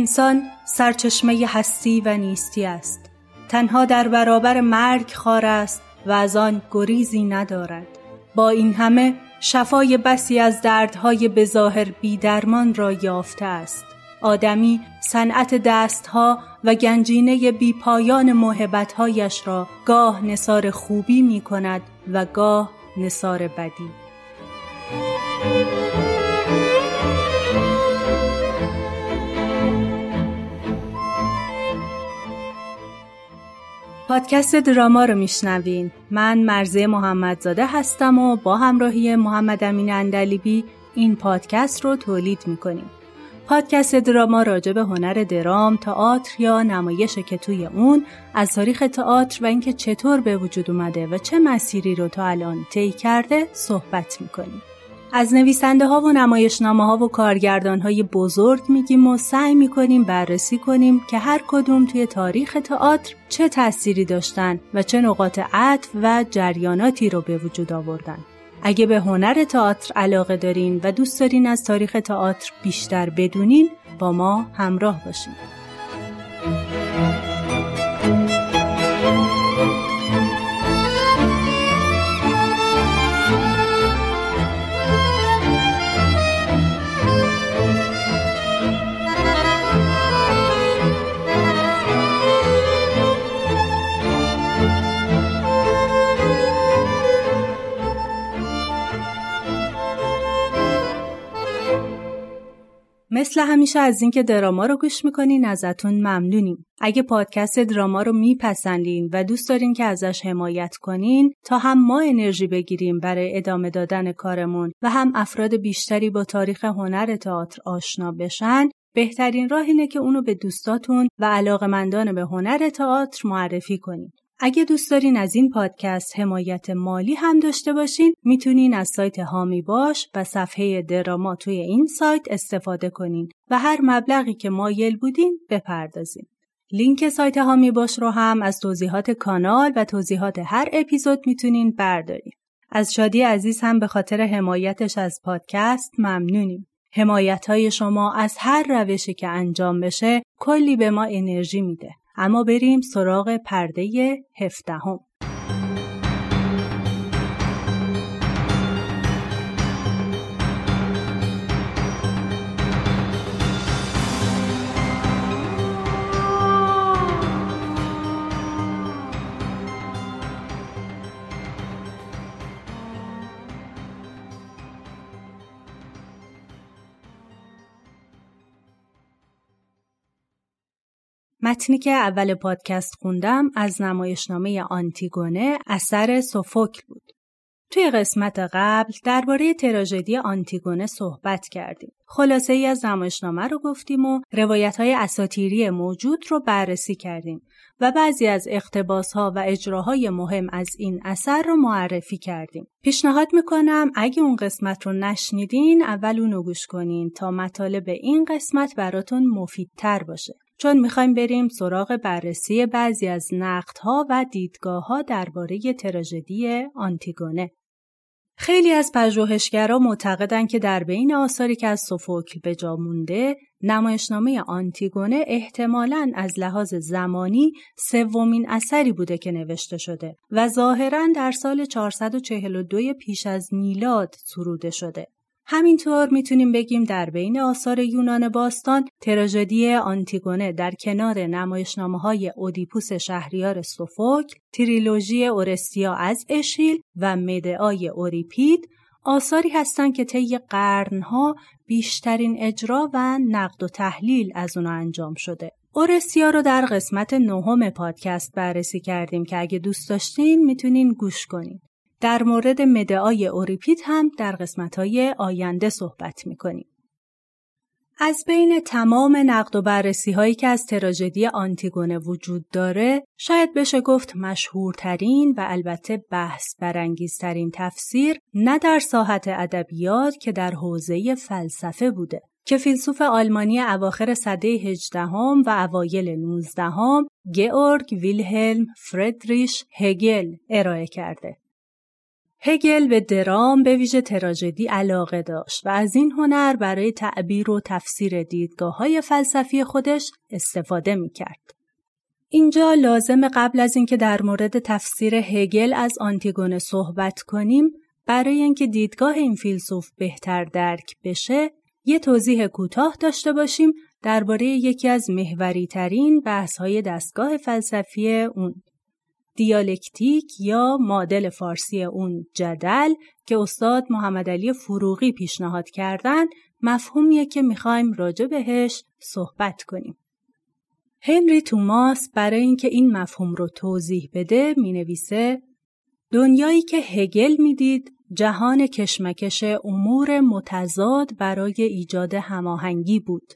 انسان سرچشمه هستی و نیستی است. تنها در برابر مرگ خار است و از آن گریزی ندارد. با این همه شفای بسی از دردهای بظاهر بیدرمان را یافته است. آدمی صنعت دستها و گنجینه بیپایان محبتهایش را گاه نصار خوبی می کند و گاه نصار بدی. پادکست دراما رو میشنوین من مرزه محمدزاده هستم و با همراهی محمد امین اندلیبی این پادکست رو تولید می‌کنیم پادکست دراما راجع به هنر درام، تئاتر یا نمایشه که توی اون از تاریخ تئاتر و اینکه چطور به وجود اومده و چه مسیری رو تا الان طی کرده صحبت می‌کنیم. از نویسنده ها و نمایشنامه ها و کارگردان های بزرگ میگیم و سعی می‌کنیم بررسی کنیم که هر کدوم توی تاریخ تئاتر چه تأثیری داشتن و چه نقاط عطف و جریاناتی رو به وجود آوردن. اگه به هنر تئاتر علاقه دارین و دوست دارین از تاریخ تئاتر بیشتر بدونین با ما همراه باشین. مثل همیشه از اینکه دراما رو گوش می‌کنین ازتون ممنونیم. اگه پادکست دراما رو میپسندین و دوست دارین که ازش حمایت کنین تا هم ما انرژی بگیریم برای ادامه دادن کارمون و هم افراد بیشتری با تاریخ هنر تئاتر آشنا بشن بهترین راه اینه که اونو به دوستاتون و علاقمندان به هنر تئاتر معرفی کنین. اگه دوست دارین از این پادکست حمایت مالی هم داشته باشین می‌تونین از سایت هامی باش و صفحه دراما توی این سایت استفاده کنین و هر مبلغی که مایل بودین بپردازین. لینک سایت هامی باش رو هم از توضیحات کانال و توضیحات هر اپیزود می‌تونین بردارین. از شادی عزیز هم به خاطر حمایتش از پادکست ممنونیم. حمایت های شما از هر روشی که انجام بشه کلی به ما انرژی میده. اما بریم سراغ پرده هفدهم. متنی که اول پادکست خوندم از نمایشنامه آنتیگونه اثر سوفوکل بود. توی قسمت قبل درباره تراژدی آنتیگونه صحبت کردیم. خلاصه ای از نمایشنامه رو گفتیم و روایت های اساتیری موجود رو بررسی کردیم و بعضی از اقتباس ها و اجراهای مهم از این اثر رو معرفی کردیم. پیشنهاد می‌کنم اگه اون قسمت رو نشنیدین اول اونو گوش کنین تا مطالب این قسمت براتون مفیدتر باشه. چون می‌خوایم بریم سراغ بررسی بعضی از نقدها و دیدگاه درباره تراژدی آنتیگونه. خیلی از پژوهشگرا معتقدند که در بین آثاری که از سوفوکل به جا مونده نمایشنامه آنتیگونه احتمالاً از لحاظ زمانی سومین اثری بوده که نوشته شده و ظاهرا در سال 442 پیش از میلاد سروده شده. همینطور می‌تونیم بگیم در بین آثار یونان باستان تراژدی آنتیگونه در کنار نمایشنامه های اودیپوس شهریار سوفوک، تریلوژی اورستیا از اشیل و مدعای اوریپید آثاری هستند که طی قرنها بیشترین اجرا و نقد و تحلیل از اون انجام شده. اورستیا رو در قسمت نهم پادکست بررسی کردیم که اگه دوست داشتین می‌تونین گوش کنین. در مورد مدعای اوریپید هم در قسمتهای آینده صحبت می‌کنیم. از بین تمام نقد و بررسی هایی که از تراژدی آنتیگونه وجود داره، شاید بشه گفت مشهورترین و البته بحث برانگیزترین تفسیر نه در ساحت ادبیات که در حوزه فلسفه بوده که فیلسوف آلمانی اواخر سده هجدهم و اوایل نوزدهم گئورگ ویلهلم فردریش هگل ارائه کرده. هگل به درام به ویژه تراژدی علاقه داشت و از این هنر برای تعبیر و تفسیر دیدگاه های فلسفی خودش استفاده می کرد. اینجا لازم قبل از اینکه در مورد تفسیر هگل از آنتیگونه صحبت کنیم برای اینکه دیدگاه این فیلسوف بهتر درک بشه یه توضیح کوتاه داشته باشیم درباره یکی از محوری ترین بحث های دستگاه فلسفی اون دیالکتیک یا مادل فارسی اون جدل که استاد محمد علی فروغی پیشنهاد کردن مفهومیه که می‌خوایم راجع بهش صحبت کنیم. هنری توماس برای اینکه این مفهوم رو توضیح بده می نویسه دنیایی که هگل می‌دید جهان کشمکش امور متضاد برای ایجاد هماهنگی بود.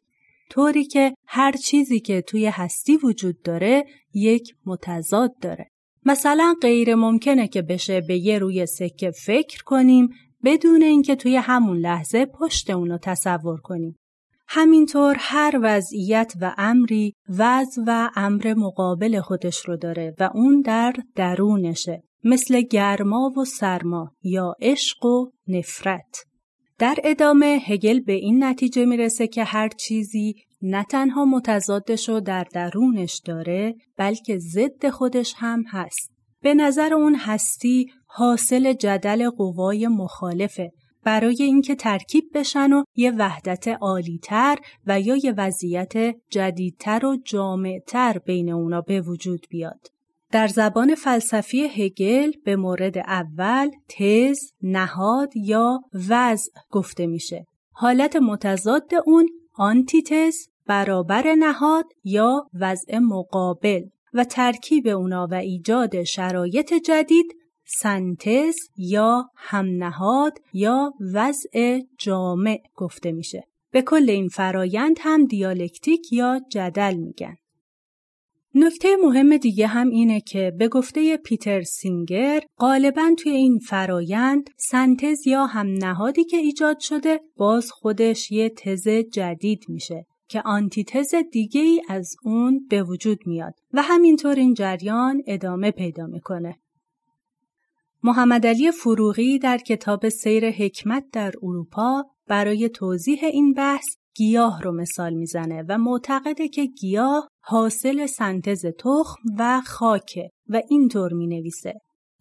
طوری که هر چیزی که توی هستی وجود داره یک متضاد داره. مثلا غیر ممکنه که بشه به یه روی سکه فکر کنیم بدون اینکه توی همون لحظه پشت اونو تصور کنیم. همینطور هر وضعیت و امری وضع و امر مقابل خودش رو داره و اون در درونشه مثل گرما و سرما یا عشق و نفرت. در ادامه هگل به این نتیجه می‌رسه که هر چیزی نه تنها متضادش رو در درونش داره بلکه ضد خودش هم هست. به نظر اون هستی حاصل جدل قوای مخالفه برای اینکه ترکیب بشن و یه وحدت عالیتر و یا یه وضعیت جدیدتر و جامعتر بین اونا به وجود بیاد. در زبان فلسفی هگل به مورد اول تز، نهاد یا وضع گفته میشه. حالت متضاد اون آنتیتز برابر نهاد یا وضع مقابل و ترکیب اونا و ایجاد شرایط جدید سنتز یا همنهاد یا وضع جامع گفته میشه. به کل این فرایند هم دیالکتیک یا جدل میگن. نکته مهم دیگه هم اینه که به گفته پیتر سینگر غالبا توی این فرایند سنتز یا هم نهادی که ایجاد شده باز خودش یه تز جدید میشه که آنتیتز دیگه ای از اون به وجود میاد و همینطور این جریان ادامه پیدا می‌کنه. محمد علی فروغی در کتاب سیر حکمت در اروپا برای توضیح این بحث گیاه رو مثال می‌زنه و معتقده که گیاه حاصل سنتز تخم و خاکه و اینطور می نویسه.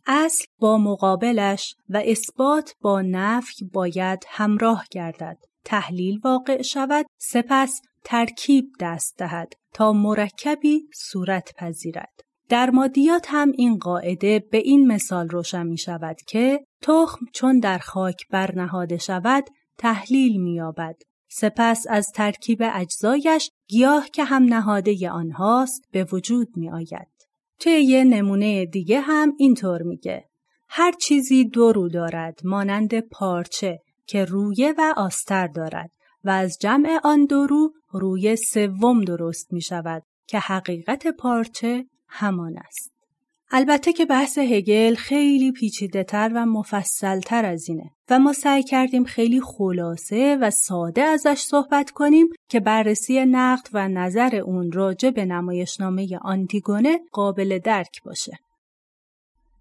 اصل با مقابلش و اثبات با نفی باید همراه گردد. تحلیل واقع شود سپس ترکیب دست دهد تا مرکبی صورت پذیرد. در مادیات هم این قاعده به این مثال روشن می شود که تخم چون در خاک برنهاده شود تحلیل می یابد سپس از ترکیب اجزایش گیاه که هم نهاده آنهاست به وجود می آید. توی یه نمونه دیگه هم اینطور میگه. هر چیزی دو رو دارد مانند پارچه که رویه و آستر دارد و از جمع آن دو رو روی سوم درست می شود که حقیقت پارچه همان است. البته که بحث هگل خیلی پیچیده تر و مفصل تر از اینه و ما سعی کردیم خیلی خلاصه و ساده ازش صحبت کنیم که بررسی نقد و نظر اون راجع به نمایشنامه آنتیگونه قابل درک باشه.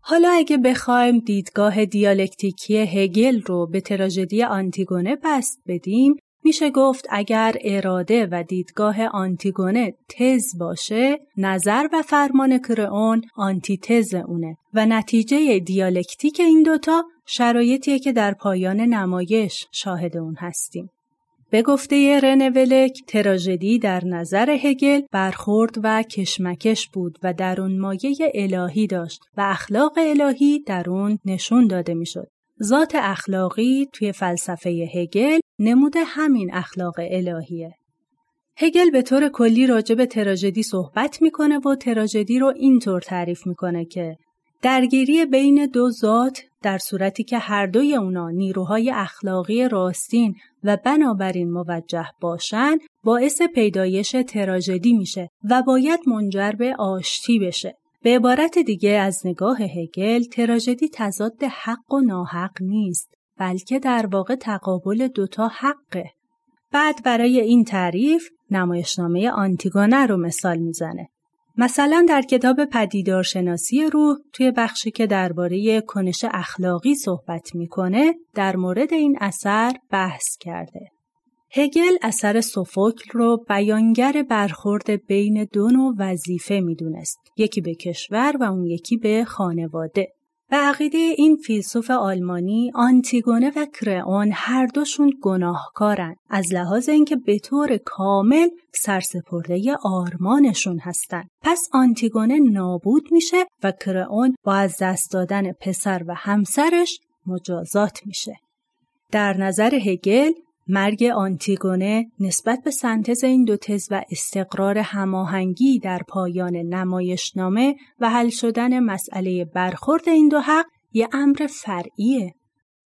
حالا اگه بخوایم دیدگاه دیالکتیکی هگل رو به تراژدی آنتیگونه بست بدیم میشه گفت اگر اراده و دیدگاه آنتیگونه تز باشه نظر و فرمان کرئون آنتیتز اونه و نتیجه دیالکتیک این دوتا شرایطیه که در پایان نمایش شاهد اون هستیم. به گفته رنولک تراژدی در نظر هگل برخورد و کشمکش بود و در اون مایه الهی داشت و اخلاق الهی در اون نشون داده می‌شد. ذات اخلاقی توی فلسفه هگل نمود همین اخلاق الهیه. هگل به طور کلی راجع به تراژدی صحبت می‌کنه و تراژدی رو اینطور تعریف می‌کنه که درگیری بین دو ذات در صورتی که هر دوی اونا نیروهای اخلاقی راستین و بنابراین موجه باشن باعث پیدایش تراژدی میشه و باید منجر به آشتی بشه. به عبارت دیگه از نگاه هگل تراژدی تضاد حق و ناحق نیست بلکه در واقع تقابل دوتا حقه. بعد برای این تعریف نمایشنامه آنتیگونه رو مثال می‌زنه. مثلا در کتاب پدیدارشناسی روح توی بخشی که درباره کنش اخلاقی صحبت می‌کنه در مورد این اثر بحث کرده. هگل اثر سوفوکل رو بیانگر برخورد بین دو نوع وظیفه می‌دونست. یکی به کشور و اون یکی به خانواده. به عقیده این فیلسوف آلمانی آنتیگونه و کرئون هر دوشون گناهکارن از لحاظ اینکه به طور کامل سرسپرده آرمانشون هستن. پس آنتیگونه نابود میشه و کرئون با از دست دادن پسر و همسرش مجازات میشه. در نظر هگل مرگ آنتیگونه نسبت به سنتز این دو تز و استقرار هماهنگی در پایان نمایشنامه و حل شدن مسئله برخورد این دو حق یه امر فرعیه.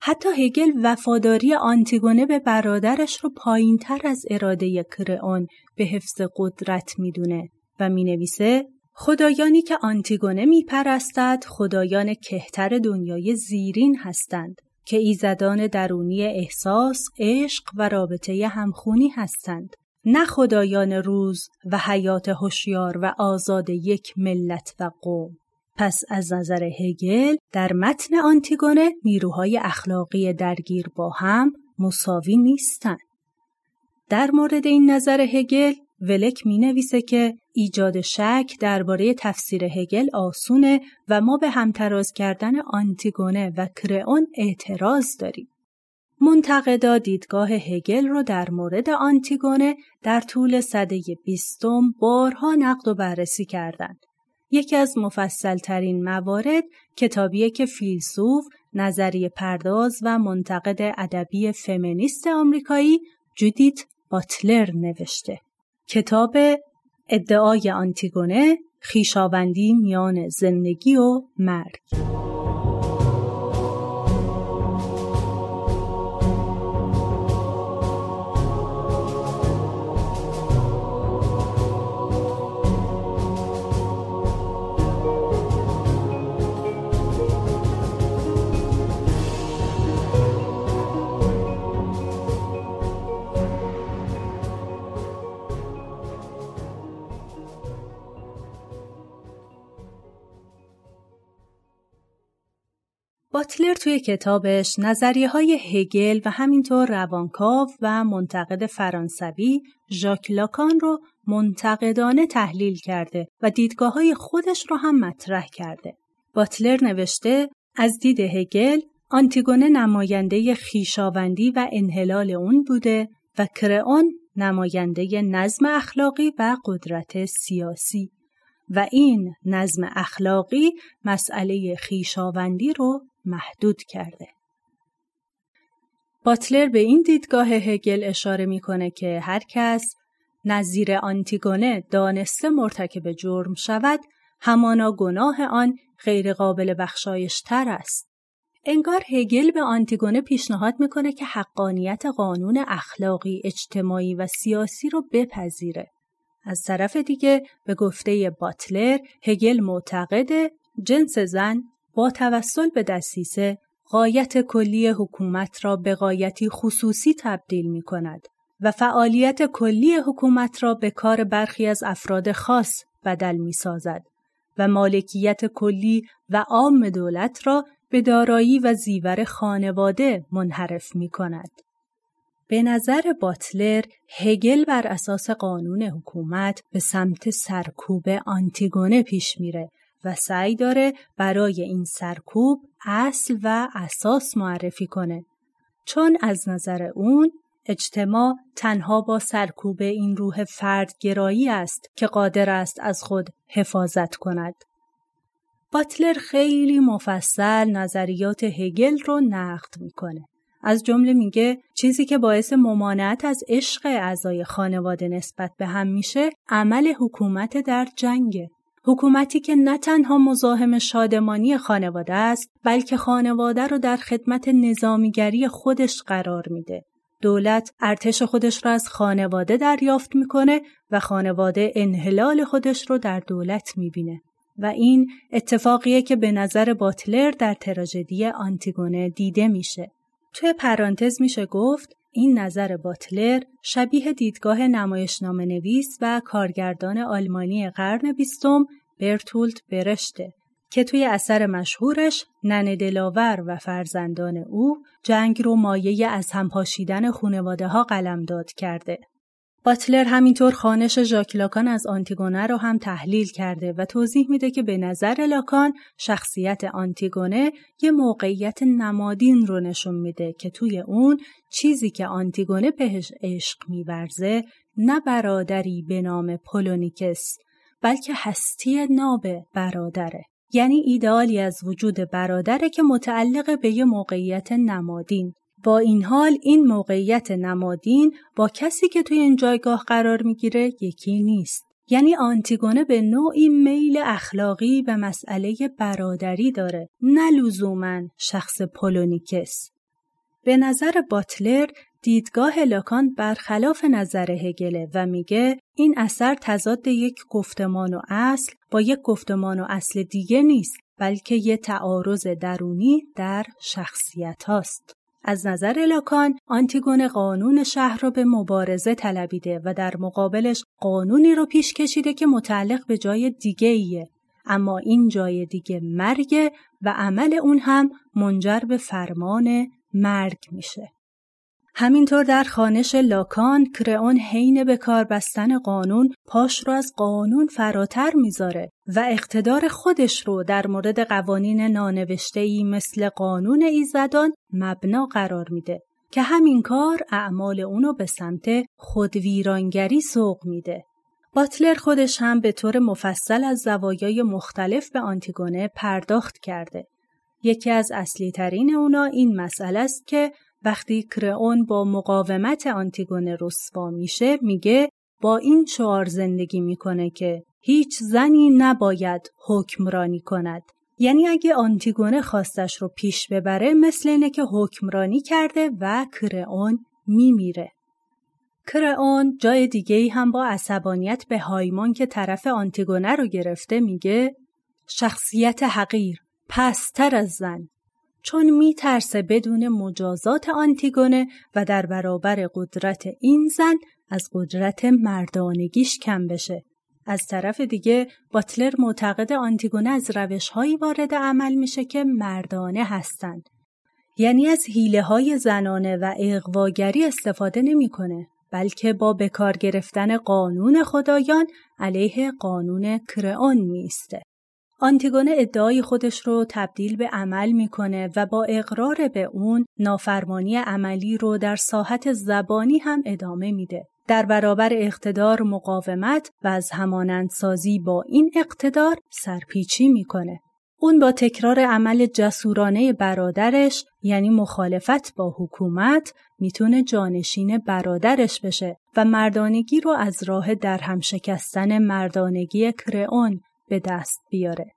حتی هگل وفاداری آنتیگونه به برادرش رو پایین تر از اراده کرئون به حفظ قدرت می‌دونه و می نویسه خدایانی که آنتیگونه می پرستد خدایان کهتر دنیای زیرین هستند که ایزدان درونی احساس، عشق و رابطه همخونی هستند. نه خدایان روز و حیات هوشیار و آزاد یک ملت و قوم. پس از نظر هگل در متن آنتیگونه نیروهای اخلاقی درگیر با هم مساوی نیستند. در مورد این نظر هگل ولک می نویسه که ایجاد شک درباره تفسیر هگل آسونه و ما به همتراز کردن آنتیگونه و کرئون اعتراض داریم. منتقدا دیدگاه هگل رو در مورد آنتیگونه در طول صده بیستم بارها نقد و بررسی کردند. یکی از مفصلترین موارد کتابیه که فیلسوف، نظریه پرداز و منتقد ادبی فمینیست آمریکایی جودیت باتلر نوشته. کتاب ادعای آنتیگونه خیشاوندی میان زندگی و مرگ. باتلر توی کتابش نظریه های هگل و همینطور روانکاو و منتقد فرانسوی ژاک لاکان رو منتقدانه تحلیل کرده و دیدگاه های خودش رو هم مطرح کرده. باتلر نوشته از دید هگل آنتیگونه نماینده خیشاوندی و انحلال اون بوده و کرئون نماینده نظم اخلاقی و قدرت سیاسی و این نظم اخلاقی مسئله خیشاوندی رو محدود کرده. باتلر به این دیدگاه هگل اشاره می‌کنه که هر کس نظیر آنتیگونه دانسته مرتکب جرم شود همانا گناه آن غیرقابل بخشایش تر است. انگار هگل به آنتیگونه پیشنهاد می‌کنه که حقانیت قانون اخلاقی، اجتماعی و سیاسی رو بپذیره. از طرف دیگه به گفته باتلر هگل معتقد جنس زن با توسل به دستیسه قایت کلی حکومت را به قایتی خصوصی تبدیل می کند و فعالیت کلی حکومت را به کار برخی از افراد خاص بدل می سازد و مالکیت کلی و عام دولت را به دارایی و زیور خانواده منحرف می کند. به نظر باتلر هگل بر اساس قانون حکومت به سمت سرکوب آنتیگونه پیش میره و سعی داره برای این سرکوب اصل و اساس معرفی کنه چون از نظر اون اجتماع تنها با سرکوب این روح فردگرایی است که قادر است از خود حفاظت کند. باتلر خیلی مفصل نظریات هگل رو نقد می‌کنه. از جمله میگه چیزی که باعث ممانعت از عشق اعضای خانواده نسبت به هم میشه عمل حکومت در جنگه. حکومتی که نه تنها مزاحم شادمانی خانواده است بلکه خانواده رو در خدمت نظامیگری خودش قرار میده. دولت ارتش خودش را از خانواده دریافت می‌کنه و خانواده انحلال خودش رو در دولت می‌بینه. و این اتفاقیه که به نظر باتلر در تراژدی آنتیگونه دیده میشه. توی پرانتز میشه گفت این نظر باتلر شبیه دیدگاه نمایشنامه نویس و کارگردان آلمانی قرن بیستم برتولت برشته که توی اثر مشهورش نن دلاور و فرزندان او جنگ رو مایه از هم پاشیدن خونواده ها قلمداد کرده. باتلر همینطور خانش ژاک لاکان از آنتیگونه رو هم تحلیل کرده و توضیح میده که به نظر لاکان شخصیت آنتیگونه یه موقعیت نمادین رو نشون میده که توی اون چیزی که آنتیگونه بهش عشق میورزه نه برادری به نام پولونیکس بلکه هستی ناب برادره. یعنی ایدئالی از وجود برادره که متعلق به یه موقعیت نمادین. با این حال این موقعیت نمادین با کسی که توی این جایگاه قرار می‌گیره یکی نیست. یعنی آنتیگونه به نوعی میل اخلاقی به مسئله برادری داره نه لزوما شخص پولونیکس. به نظر باتلر دیدگاه لاکان برخلاف نظر هگله و میگه این اثر تضاد یک گفتمان و اصل با یک گفتمان و اصل دیگه نیست بلکه یه تعارض درونی در شخصیت هاست. از نظر لاکان آنتیگون قانون شهر را به مبارزه طلبیده و در مقابلش قانونی رو پیش کشیده که متعلق به جای دیگه ایه. اما این جای دیگه مرگ و عمل اون هم منجر به فرمان مرگ میشه. همینطور در خانش لاکان کرئون حین به کار بستن قانون پاش رو از قانون فراتر می‌ذاره و اقتدار خودش رو در مورد قوانین نانوشته ای مثل قانون ایزدان مبنا قرار میده که همین کار اعمال اونو به سمت خودویرانگری سوق میده. باتلر خودش هم به طور مفصل از زوایای مختلف به آنتیگونه پرداخت کرده. یکی از اصلی ترین اونا این مسئله است که وقتی کرئون با مقاومت آنتیگونه رسوا میشه میگه با این شعار زندگی می‌کنه که هیچ زنی نباید حکمرانی کند. یعنی اگه آنتیگونه خواستش رو پیش ببره مثل اینه که حکمرانی کرده و کرئون میمیره. کرئون جای دیگه ای هم با عصبانیت به هایمان که طرف آنتیگونه رو گرفته میگه شخصیت حقیر پستر از زن. چون میترسه بدون مجازات آنتیگونه و در برابر قدرت این زن از قدرت مردانگیش کم بشه. از طرف دیگه باتلر معتقد آنتیگونه از روشهایی وارد عمل میشه که مردانه هستند. یعنی از حیله های زنانه و اقواگری استفاده نمی‌کنه بلکه با بکار گرفتن قانون خدایان علیه قانون کرئون میسته. آنتیگونه ادعای خودش رو تبدیل به عمل می‌کنه و با اقرار به اون نافرمانی عملی رو در ساحت زبانی هم ادامه میده. در برابر اقتدار مقاومت و از همانندسازی با این اقتدار سرپیچی می‌کنه. اون با تکرار عمل جسورانه برادرش یعنی مخالفت با حکومت می‌تونه جانشین برادرش بشه و مردانگی رو از راه در هم شکستن مردانگی کرئون به دست بیاره.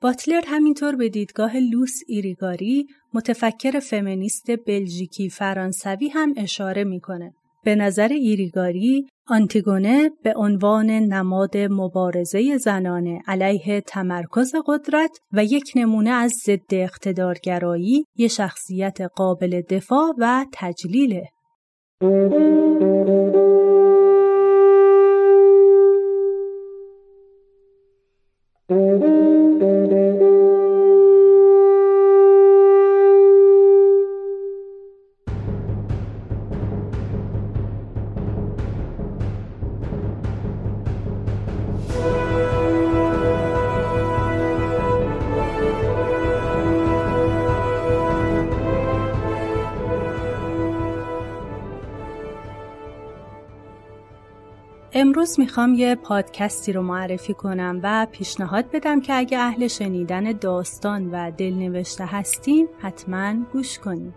باتلر همینطور به دیدگاه لوس ایریگاری متفکر فمینیست بلژیکی فرانسوی هم اشاره می‌کنه. به نظر ایریگاری آنتیگونه به عنوان نماد مبارزه زنانه علیه تمرکز قدرت و یک نمونه از ضد اقتدارگرایی یه شخصیت قابل دفاع و تجلیله. Mm-hmm. امروز می‌خوام یه پادکستی رو معرفی کنم و پیشنهاد بدم که اگه اهل شنیدن داستان و دلنوشته هستین حتما گوش کنید.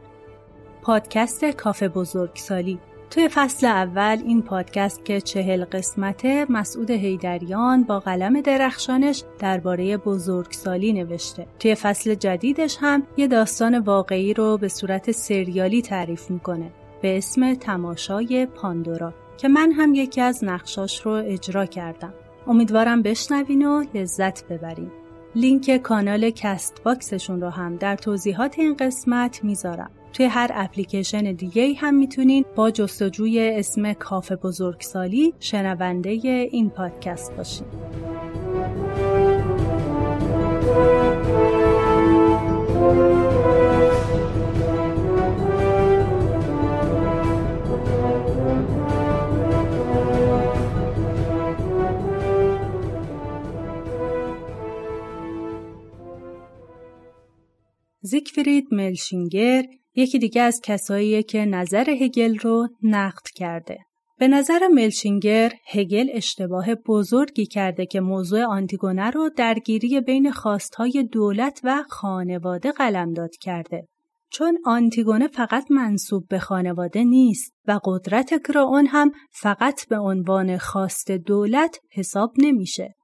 پادکست کافه بزرگسالی توی فصل اول این پادکست که چهل قسمته مسعود هیدریان با قلم درخشانش درباره بزرگسالی نوشته. توی فصل جدیدش هم یه داستان واقعی رو به صورت سریالی تعریف می‌کنه به اسم تماشای پاندورا. که من هم یکی از نقشاش رو اجرا کردم. امیدوارم بشنوین و لذت ببرین. لینک کانال Castbox شون رو هم در توضیحات این قسمت می‌ذارم. توی هر اپلیکیشن دیگه هم می‌تونین با جستجوی اسم کافه بزرگسالی شنونده این پادکست باشین. زیگفرید ملشینگر یکی دیگه از کساییه که نظر هگل رو نقد کرده. به نظر ملشینگر هگل اشتباه بزرگی کرده که موضوع آنتیگونه رو درگیری بین خواستهای دولت و خانواده قلمداد کرده. چون آنتیگونه فقط منصوب به خانواده نیست و قدرت کراون هم فقط به عنوان خواست دولت حساب نمیشه.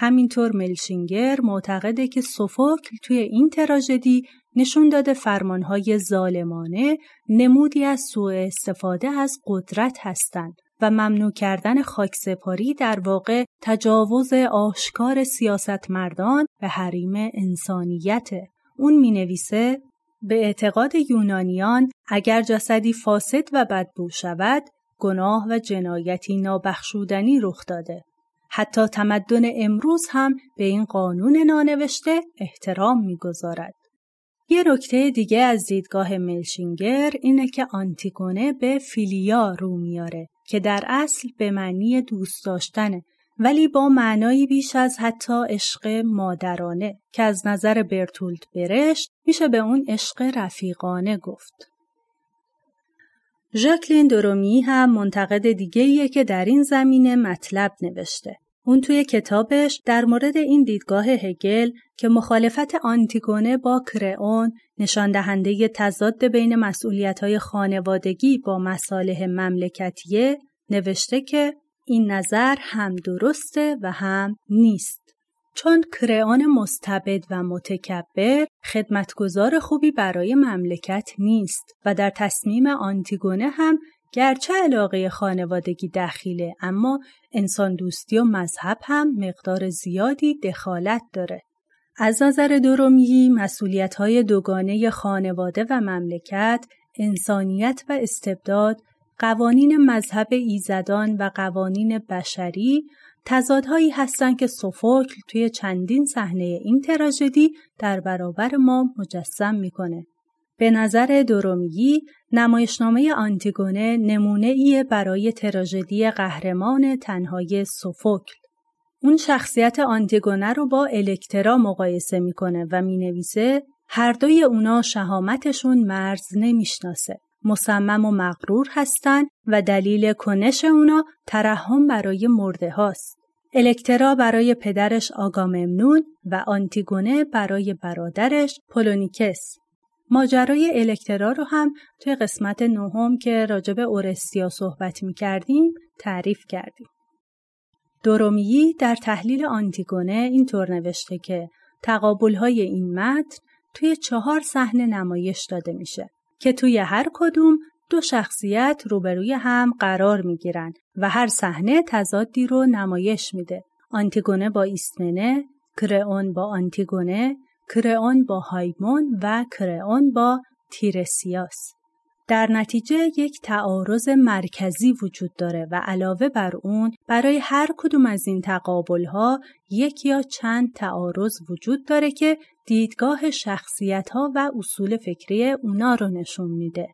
همینطور ملشینگر معتقده که سوفوکل توی این تراژدی نشون داده فرمانهای ظالمانه نمودی از سوء استفاده از قدرت هستند و ممنوع کردن خاکسپاری در واقع تجاوز آشکار سیاستمردان به حریم انسانیت. اون می نویسه به اعتقاد یونانیان اگر جسدی فاسد و بدبو شود گناه و جنایتی نابخشودنی رخ داده. حتی تمدن امروز هم به این قانون نانوشته احترام می‌گذارد. یه نکته دیگه از دیدگاه ملشینگر اینه که آنتیگونه به فیلیا رو میاره که در اصل به معنی دوست داشتنه ولی با معنایی بیش از حتی عشق مادرانه که از نظر برتولد برشت میشه به اون عشق رفیقانه گفت. ژاکلین درومی هم منتقد دیگه که در این زمینه مطلب نوشته. اون توی کتابش در مورد این دیدگاه هگل که مخالفت آنتیگونه با کرئون نشان دهنده تضاد بین مسئولیت‌های خانوادگی با مصالح مملکتیه نوشته که این نظر هم درسته و هم نیست. چون کرئون مستبد و متکبر خدمتگزار خوبی برای مملکت نیست و در تصمیم آنتیگونه هم گرچه علاقه خانوادگی دخیله اما انسان دوستی و مذهب هم مقدار زیادی دخالت داره. از نظر درومیی مسئولیت های دوگانه خانواده و مملکت، انسانیت و استبداد، قوانین مذهب ایزدان و قوانین بشری تضادهایی هستند که سوفوکل توی چندین صحنه این تراژدی در برابر ما مجسم می‌کنه. به نظر درومیی نمایشنامه آنتیگونه نمونه ایه برای تراژدی قهرمان تنهای سوفوکل. اون شخصیت آنتیگونه رو با الکترا مقایسه می‌کنه و می‌نویسه هر دوی اونا شهامتشون مرز نمی‌شناسه. مصمم و مغرور هستن و دلیل کنش اونا ترحم برای مرده هاست. الکترا برای پدرش آگاممنون و آنتیگونه برای برادرش پولونیکس. ماجرای الکترا رو هم توی قسمت نهم که راجب اورستیا صحبت می کردیم تعریف کردیم. دورومیی در تحلیل آنتیگونه اینطور نوشته که تقابل های این متن توی چهار صحنه نمایش داده میشه که توی هر کدوم دو شخصیت روبروی هم قرار می گیرن و هر صحنه تضادی رو نمایش میده. آنتیگونه با ایستمنه، کرئون با آنتیگونه، کرئون با هایمون و کرئون با تیرسیاس. در نتیجه یک تعارض مرکزی وجود داره و علاوه بر اون برای هر کدوم از این تقابل ها یک یا چند تعارض وجود داره که دیدگاه شخصیت ها و اصول فکری اونا رو نشون میده.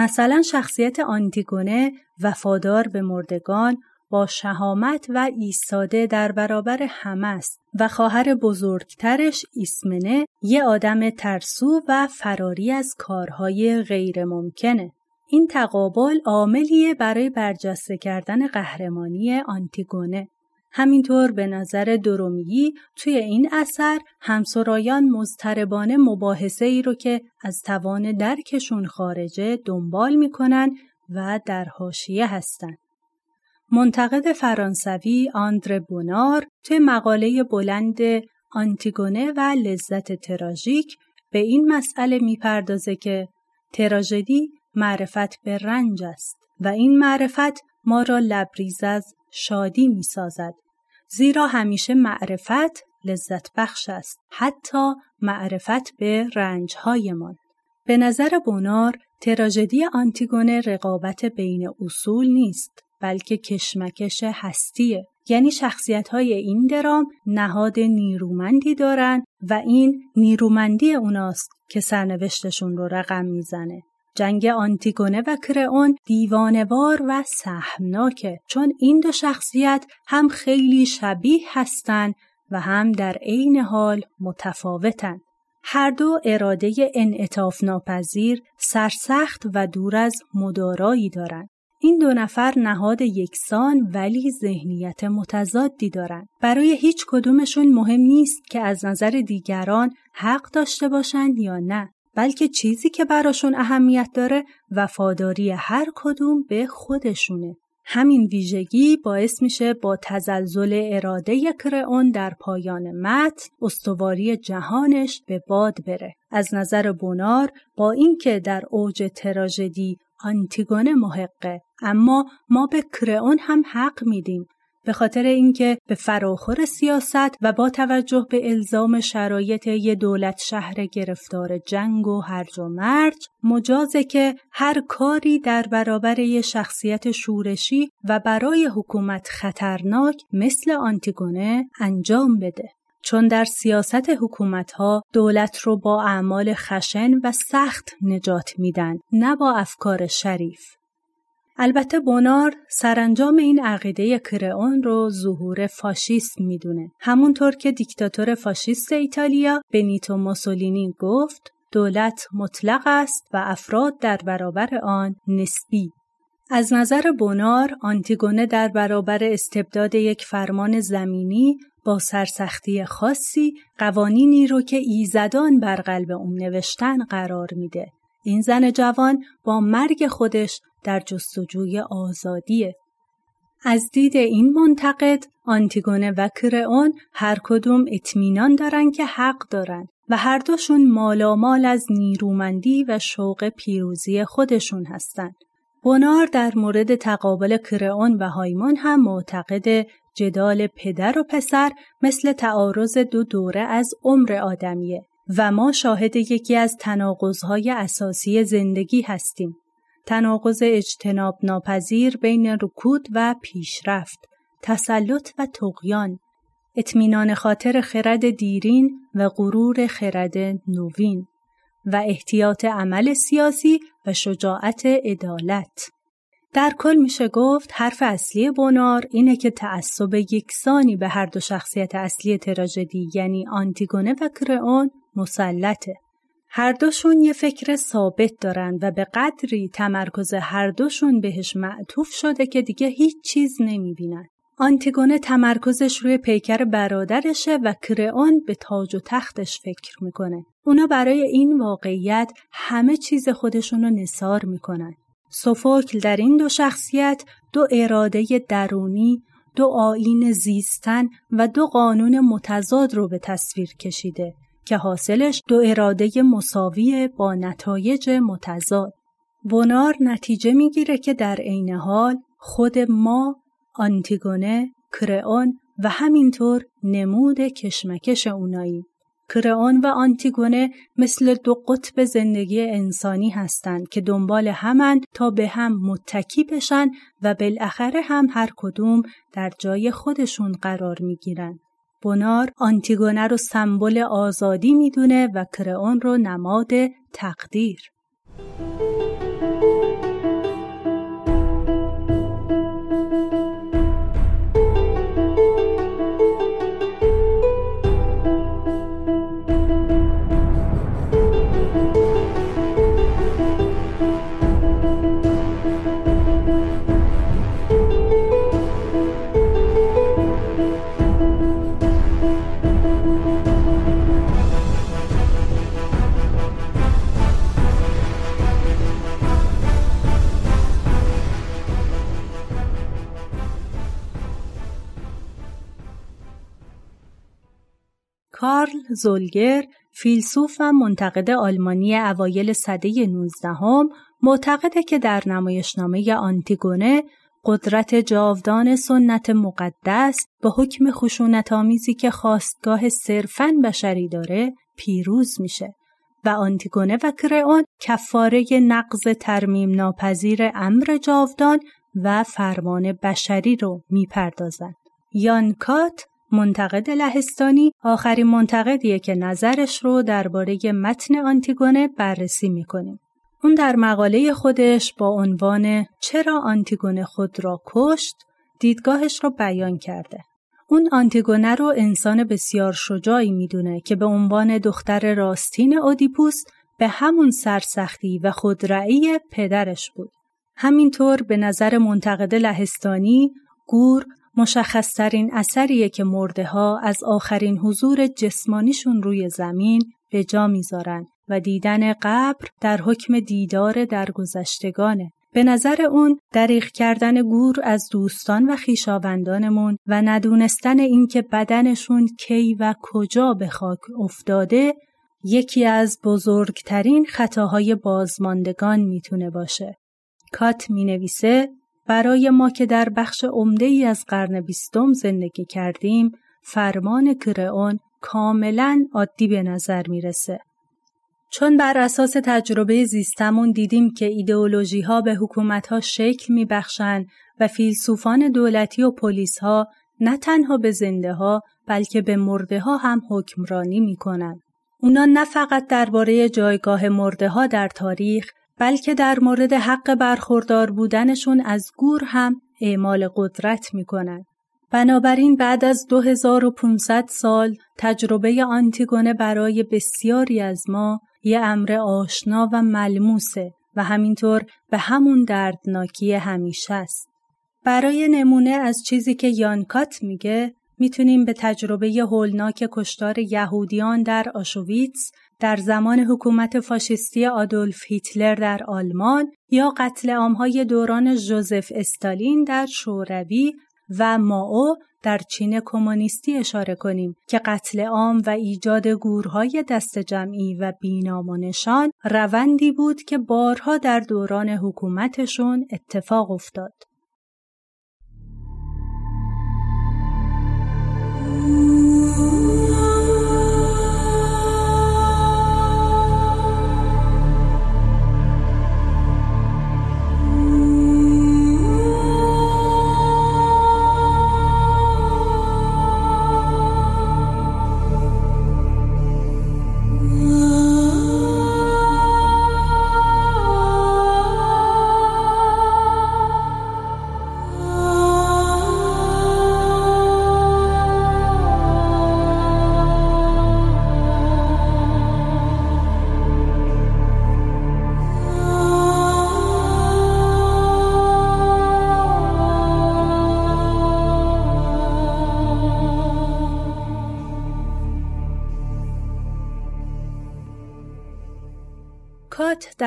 مثلا شخصیت آنتیگونه وفادار به مردگان با شهامت و ایستاده در برابر همه است و خواهر بزرگترش ایسمنه یه آدم ترسو و فراری از کارهای غیر ممکنه. این تقابل عاملیه برای برجسته کردن قهرمانی آنتیگونه. همینطور به نظر درومیی توی این اثر همسرایان مضطربانه مباحثه ای رو که از توان درکشون خارجه دنبال می‌کنن و در حاشیه هستند. منتقد فرانسوی آندر بونار توی مقاله بلند آنتیگونه و لذت تراژیک به این مسئله می‌پردازه که تراژدی معرفت به رنج است و این معرفت ما را لبریز از شادی می‌سازد. زیرا همیشه معرفت لذت بخش است حتی معرفت به رنجهایمان. به نظر بونار تراژدی آنتیگونه رقابت بین اصول نیست بلکه کشمکش هستیه. یعنی شخصیت های این درام نهاد نیرومندی دارن و این نیرومندی اوناست که سرنوشتشون رو رقم می‌زنه. جنگ آنتیگونه و کرئون دیوانوار و سهمناکه چون این دو شخصیت هم خیلی شبیه هستند و هم در عین حال متفاوتن. هر دو اراده انعطاف ناپذیر، سرسخت و دور از مدارایی دارند. این دو نفر نهاد یکسان ولی ذهنیت متضادی دارند. برای هیچ کدومشون مهم نیست که از نظر دیگران حق داشته باشند یا نه. بلکه چیزی که براشون اهمیت داره وفاداری هر کدوم به خودشونه. همین ویژگی باعث میشه با تزلزل اراده کرئون در پایان متن استواری جهانش به باد بره. از نظر بونار با اینکه در اوج تراژدی آنتیگونه محقه اما ما به کرئون هم حق میدیم به خاطر اینکه به فراخور سیاست و با توجه به الزام شرایط یه دولت شهر گرفتار جنگ و هرج و مرج مجازه که هر کاری در برابر یه شخصیت شورشی و برای حکومت خطرناک مثل آنتیگونه انجام بده. چون در سیاست حکومت ها دولت رو با اعمال خشن و سخت نجات میدن نه با افکار شریف. البته بونار سرانجام این عقیده کرئون رو ظهور فاشیست می‌دونه. همونطور که دیکتاتور فاشیست ایتالیا بنیتو موسولینی گفت دولت مطلق است و افراد در برابر آن نسبی. از نظر بونار آنتیگونه در برابر استبداد یک فرمان زمینی با سرسختی خاصی قوانینی رو که ایزدان بر قلب اون نوشتن قرار میده. این زن جوان با مرگ خودش در جستجوی آزادیه. از دید این منتقد آنتیگونه و کرئون هر کدوم اطمینان دارن که حق دارن و هر دوشون مالامال از نیرومندی و شوق پیروزی خودشون هستند. بونار در مورد تقابل کرئون و هایمان هم معتقد جدال پدر و پسر مثل تعارض دو دوره از عمر آدمیه و ما شاهد یکی از تناقضهای اساسی زندگی هستیم. تناقض اجتناب ناپذیر بین رکود و پیشرفت، تسلط و تقیان، اطمینان خاطر خرد دیرین و غرور خرد نوین و احتیاط عمل سیاسی و شجاعت عدالت. در کل میشه گفت حرف اصلی بونار اینه که تعصب یکسانی به هر دو شخصیت اصلی تراژدی یعنی آنتیگونه و کرئون مسلطه. هر دوشون یه فکر ثابت دارن و به قدری تمرکز هر دوشون بهش معطوف شده که دیگه هیچ چیز نمی‌بینن. آنتیگونه تمرکزش روی پیکر برادرشه و کرئون به تاج و تختش فکر می‌کنه. اونا برای این واقعیت همه چیز خودشون رو نصار می‌کنن. سوفوکل در این دو شخصیت دو اراده درونی، دو آین زیستن و دو قانون متضاد رو به تصویر کشیده که حاصلش دو اراده مساوی با نتایج متضاد. بونار نتیجه می‌گیره که در عین حال خود ما، آنتیگونه، کرئون و همینطور نمود کشمکش اونایی. کرئون و آنتیگونه مثل دو قطب زندگی انسانی هستند که دنبال همند تا به هم متکی بشن و بالاخره هم هر کدوم در جای خودشون قرار می‌گیرن. بونار آنتیگونه رو سمبل آزادی می‌دونه و کرئون رو نماد تقدیر. کارل زولگر فیلسوف و منتقد آلمانی اوایل سده 19 هم معتقده که در نمایشنامه آنتیگونه قدرت جاودان سنت مقدس به حکم خشونت آمیزی که خواستگاه صرفاً بشری داره پیروز میشه و آنتیگونه و کرئون کفاره نقض ترمیم ناپذیر امر جاودان و فرمان بشری رو می‌پردازند. یانکات منتقد لهستانی آخرین منتقدیه که نظرش رو درباره متن آنتیگونه بررسی می‌کنیم. اون در مقاله خودش با عنوان چرا آنتیگونه خود را کشت دیدگاهش رو بیان کرده. اون آنتیگونه رو انسان بسیار شجاعی می‌دونه که به عنوان دختر راستین اودیپوس به همون سرسختی و خودرعی پدرش بود. همینطور به نظر منتقد لهستانی گور مشخصترین اثریه که مرده ها از آخرین حضور جسمانیشون روی زمین به جا می‌ذارن و دیدن قبر در حکم دیدار درگذشتگانه. به نظر اون دریغ کردن گور از دوستان و خیشاوندانمون و ندونستن اینکه بدنشون کی و کجا به خاک افتاده یکی از بزرگترین خطاهای بازماندگان می‌تونه باشه. کات می نویسه برای ما که در بخش عمده ای از قرن بیستم زندگی کردیم فرمان کرئون کاملا عادی به نظر می‌رسه. چون بر اساس تجربه زیستمون دیدیم که ایدئولوژی ها به حکومت ها شکل می بخشن و فیلسوفان دولتی و پلیس ها نه تنها به زنده ها بلکه به مرده ها هم حکمرانی می کنن. اونا نه فقط درباره جایگاه مرده ها در تاریخ بلکه در مورد حق برخوردار بودنشون از گور هم اعمال قدرت می کنن. بنابراین بعد از 2500 سال تجربه آنتیگونه برای بسیاری از ما یه امر آشنا و ملموسه و همینطور به همون دردناکی همیشه است. برای نمونه از چیزی که یانکات میگه می‌تونیم به تجربه هولناک کشتار یهودیان در آشویتس در زمان حکومت فاشیستی آدولف هیتلر در آلمان یا قتل عامهای دوران ژوزف استالین در شوروی و ماو در چین کمونیستی اشاره کنیم که قتل عام و ایجاد گورهای دست جمعی و بینامونشان روندی بود که بارها در دوران حکومتشون اتفاق افتاد.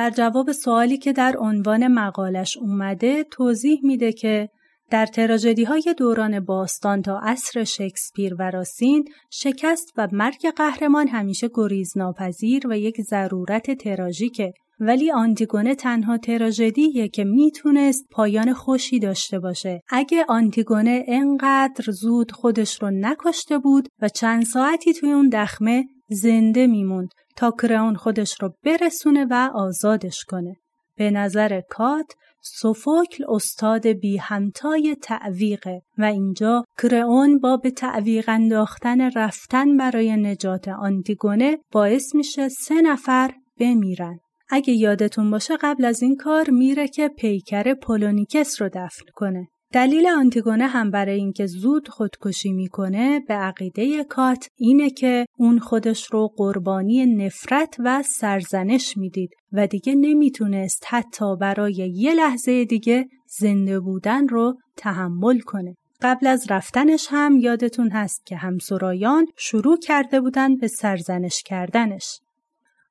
در جواب سوالی که در عنوان مقالش اومده توضیح میده که در تراژدی های دوران باستان تا عصر شکسپیر و راسین شکست و مرگ قهرمان همیشه گریز ناپذیر و یک ضرورت تراژیکه. ولی آنتیگونه تنها تراژدیه که می‌تونست پایان خوشی داشته باشه. اگه آنتیگونه انقدر زود خودش رو نکشته بود و چند ساعتی توی اون دخمه زنده میموند. تا کرئون خودش رو برسونه و آزادش کنه. به نظر کات سوفوکل استاد بی همتای تعویقه و اینجا کرئون با به تعویق انداختن رفتن برای نجات آنتیگونه باعث میشه سه نفر بمیرن. اگه یادتون باشه قبل از این کار میره که پیکر پولونیکس رو دفن کنه. دلیل آنتیگونه هم برای اینکه زود خودکشی می‌کنه به عقیده کات اینه که اون خودش رو قربانی نفرت و سرزنش می‌دید و دیگه نمی‌تونست حتی برای یه لحظه دیگه زنده بودن رو تحمل کنه. قبل از رفتنش هم یادتون هست که همسرایان شروع کرده بودن به سرزنش کردنش.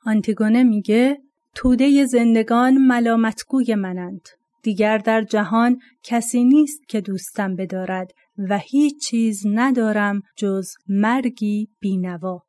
آنتیگونه میگه توده زندگان ملامتگوی منند. دیگر در جهان کسی نیست که دوستم بدارد و هیچ چیز ندارم جز مرگی بینوا.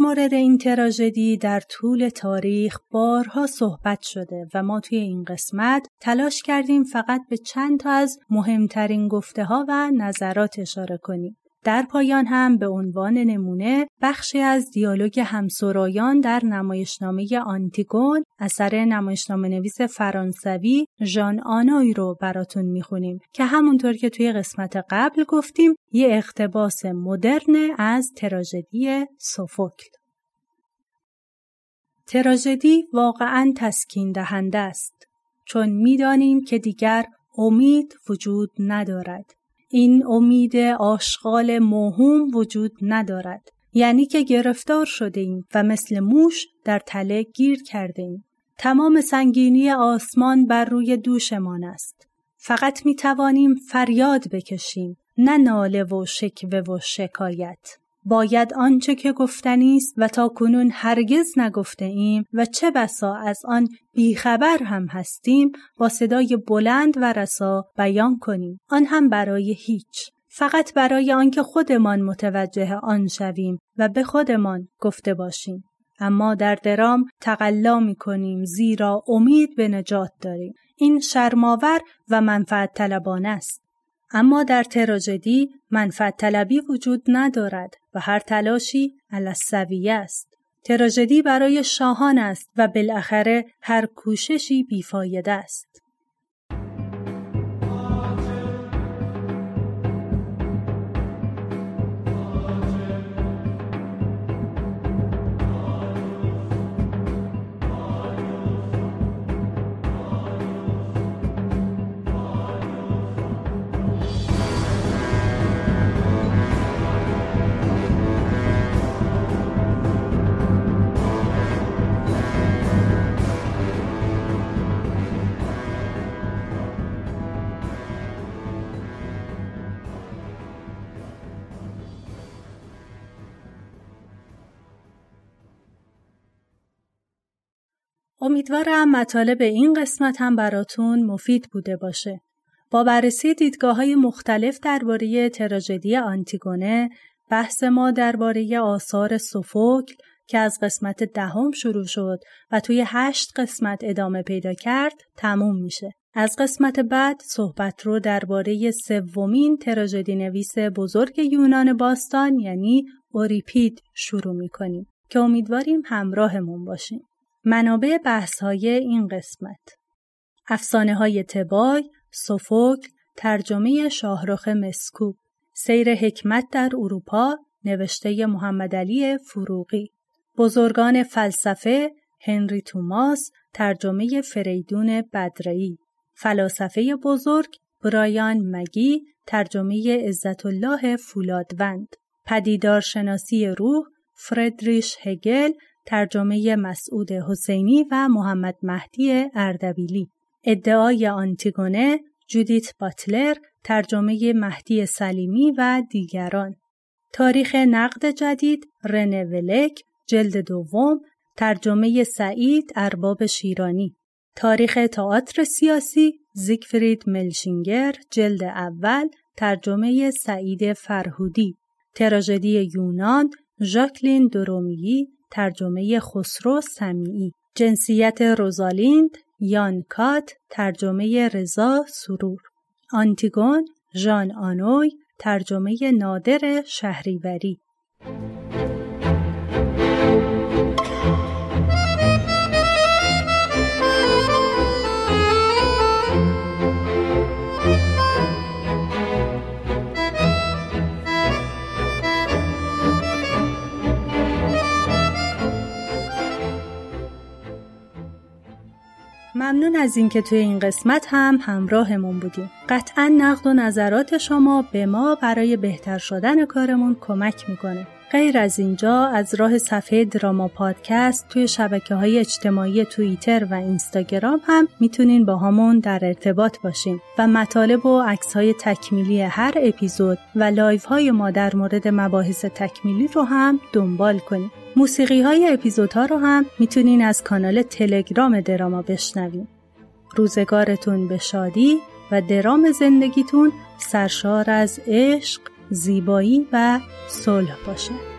مورد این تراژدی در طول تاریخ بارها صحبت شده و ما توی این قسمت تلاش کردیم فقط به چند تا از مهمترین گفته ها و نظرات اشاره کنیم. در پایان هم به عنوان نمونه بخشی از دیالوگ همسرایان در نمایشنامه آنتیگون اثر نمایشنامه نویس فرانسوی ژان آنوی رو براتون می‌خونیم که همونطور که توی قسمت قبل گفتیم یه اقتباس مدرن از تراژدی سوفوکل. تراژدی واقعا تسکین دهنده است چون می‌دانیم که دیگر امید وجود ندارد این امید آشغال موهوم وجود ندارد. یعنی که گرفتار شده ایم و مثل موش در تله گیر کرده ایم. تمام سنگینی آسمان بر روی دوشمان است. فقط می توانیم فریاد بکشیم نه ناله و شکوه و شکایت. باید آنچه که گفتنی است و تا کنون هرگز نگفته ایم و چه بسا از آن بیخبر هم هستیم با صدای بلند و رسا بیان کنیم. آن هم برای هیچ فقط برای آنکه خودمان متوجه آن شویم و به خودمان گفته باشیم. اما در درام تقلا می کنیم زیرا امید به نجات داریم. این شرماور و منفعت طلبانه است. اما در تراژدی منفعت طلبی وجود ندارد و هر تلاشی علسویه است. تراژدی برای شاهان است و بالاخره هر کوششی بیفایده است. امیدوارم مطالب این قسمت هم براتون مفید بوده باشه. با بررسی دیدگاه های مختلف درباره تراژدی آنتیگونه، بحث ما درباره آثار سوفوکل که از قسمت دهم شروع شد و توی هشت قسمت ادامه پیدا کرد تموم میشه. از قسمت بعد صحبت رو درباره سومین تراژدی نویس بزرگ یونان باستان یعنی اوریپید شروع می‌کنیم که امیدواریم همراهمون باشیم. منابع بحث های این قسمت. افسانه های تبای، سوفوکل، ترجمه شاهرخ مسکوب سیر حکمت در اروپا نوشته محمد علی فروغی. بزرگان فلسفه هنری توماس ترجمه فریدون بدرئی فلاسفه بزرگ برایان مگی ترجمه عزت الله فولادوند. پدیدارشناسی روح فردریش هگل ترجمه مسعود حسینی و محمد مهدی اردبیلی. ادعای آنتیگونه جودیت باتلر ترجمه مهدی سلیمی و دیگران. تاریخ نقد جدید رنه ولک جلد دوم ترجمه سعید ارباب شیرانی. تاریخ تئاتر سیاسی زیگفرید ملشینگر جلد اول ترجمه سعید فرهودی. تراژدی یونان ژاکلین درومیی ترجمه خسرو سمیعی. جنسیت روزالیند یان کات ترجمه رضا سرور. آنتیگون ژان آنوی ترجمه نادر شهریوری. ممنون از اینکه توی این قسمت هم همراهمون بودین. قطعا نقد و نظرات شما به ما برای بهتر شدن کارمون کمک می‌کنه. غیر از اینجا از راه صفحه دراما پادکست توی شبکه های اجتماعی توییتر و اینستاگرام هم می‌تونین باهامون در ارتباط باشین و مطالب و عکس های تکمیلی هر اپیزود و live های ما در مورد مباحث تکمیلی رو هم دنبال کنید. موسیقی های اپیزودها رو هم می‌تونین از کانال تلگرام دراما بشنوین. روزگارتون به شادی و درام زندگیتون سرشار از عشق، زیبایی و صلح باشه.